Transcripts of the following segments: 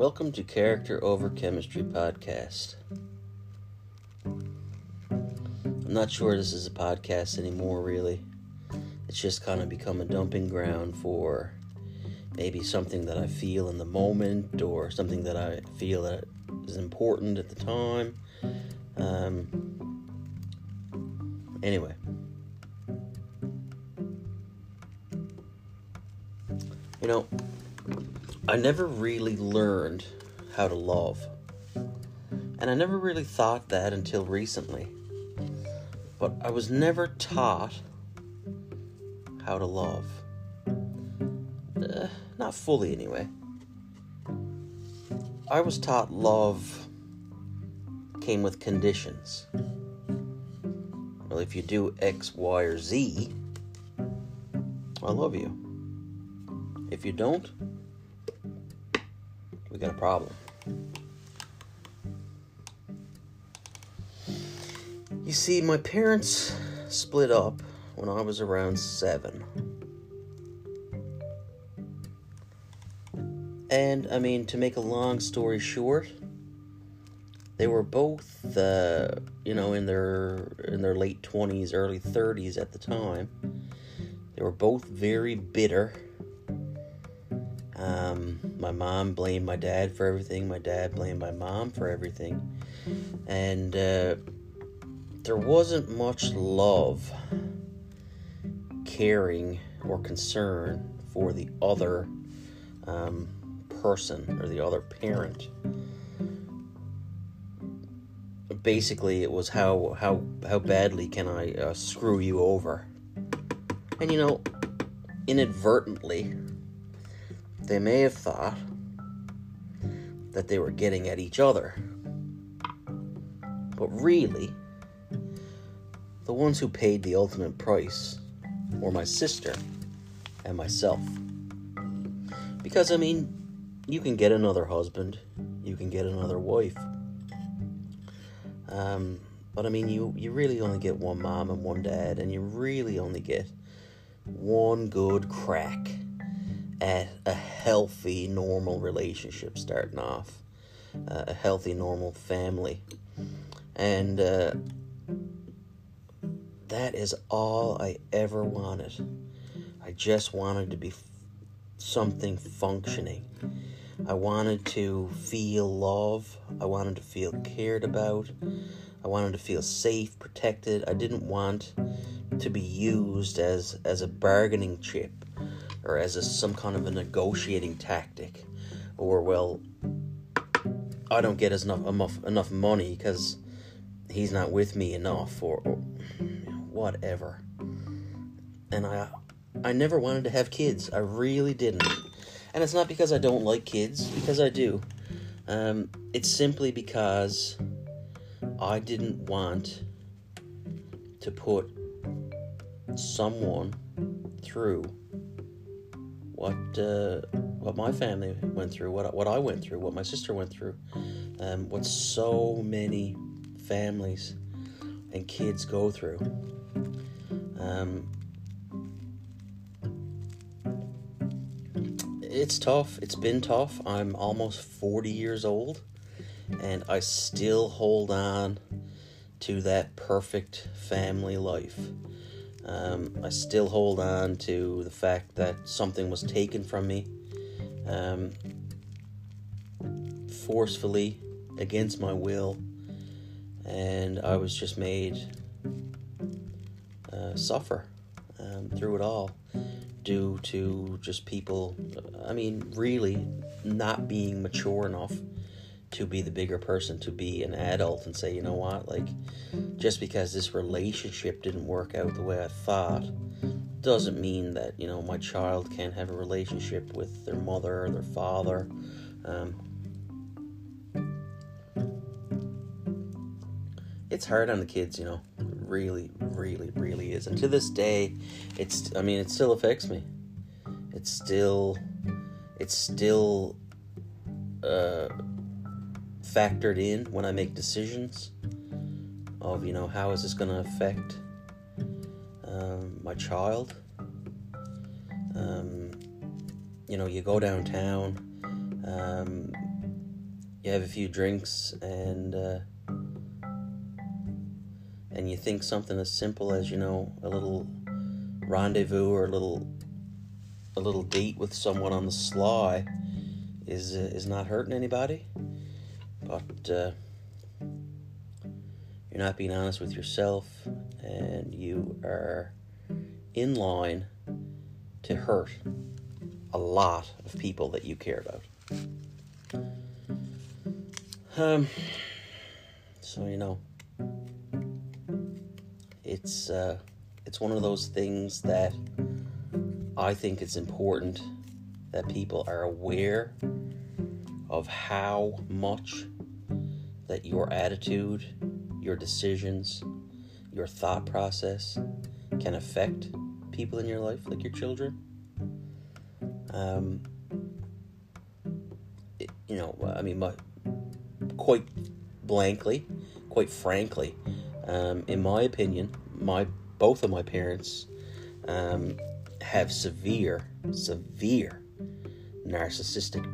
Welcome to Character Over Chemistry podcast. I'm not sure this is a podcast anymore, really. It's just kind of become a dumping ground for maybe something that I feel in the moment or something that I feel that is important at the time. Um, anyway. You know, I never really learned how to love. And I never really thought that until recently. But I was never taught how to love. Uh, not fully, anyway. I was taught love came with conditions. Well, if you do X, Y, or Z, I love you. If you don't, we got a problem. You see, my parents split up when I was around seven. And I mean, to make a long story short, they were both, uh, you know, in their in their late twenties, early thirties at the time. They were both very bitter. Um, my mom blamed my dad for everything. My dad blamed my mom for everything, and uh, there wasn't much love, caring, or concern for the other um, person or the other parent. Basically, it was how how how badly can I uh, screw you over? And you know, inadvertently, they may have thought that they were getting at each other. But really, the ones who paid the ultimate price were my sister and myself. Because, I mean, you can get another husband, you can get another wife. Um, but I mean, you, you really only get one mom and one dad, and you really only get one good crack at a healthy, normal relationship starting off, uh, a healthy, normal family. And uh, that is all I ever wanted. I just wanted to be f- something functioning. I wanted to feel love. I wanted to feel cared about. I wanted to feel safe, protected. I didn't want to be used as as a bargaining chip or as a, some kind of a negotiating tactic or well I don't get enough enough, enough money because he's not with me enough or, or whatever. And I I never wanted to have kids. I really didn't. And it's not because I don't like kids, because I do. Um, it's simply because I didn't want to put someone through what uh, what my family went through, what what I went through, what my sister went through, um, what so many families and kids go through. Um, it's tough. It's been tough. I'm almost 40 years old, and I still hold on to that perfect family life. Um, I still hold on to the fact that something was taken from me um, forcefully against my will, and I was just made uh, suffer um, through it all due to just people, I mean, really not being mature enough to be the bigger person, to be an adult and say, you know what, like, just because this relationship didn't work out the way I thought, doesn't mean that, you know, my child can't have a relationship with their mother or their father. Um, it's hard on the kids, you know, really, really, really is. And to this day, it's, I mean, it still affects me. It's still, it's still, uh, factored in when I make decisions of you know how is this going to affect um, my child. Um, you know, you go downtown, um, you have a few drinks and uh, and you think something as simple as you know a little rendezvous or a little a little date with someone on the sly is uh, is not hurting anybody, but uh, you're not being honest with yourself, and you are in line to hurt a lot of people that you care about. Um, so you know, it's uh, it's one of those things that I think it's important that people are aware of how much that your attitude, your decisions, your thought process can affect people in your life, like your children. Um, it, you know, I mean, my, quite blankly, quite frankly, um, in my opinion, my both of my parents um, have severe, severe narcissistic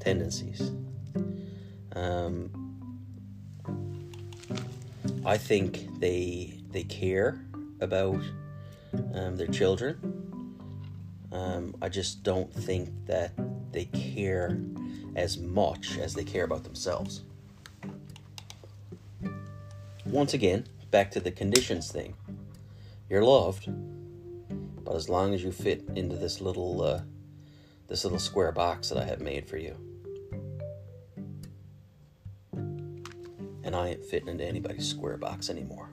tendencies. Um, I think they they care about um, their children. Um, I just don't think that they care as much as they care about themselves. Once again, back to the conditions thing. You're loved, but as long as you fit into this little uh, this little square box that I have made for you, and I ain't fitting into anybody's square box anymore.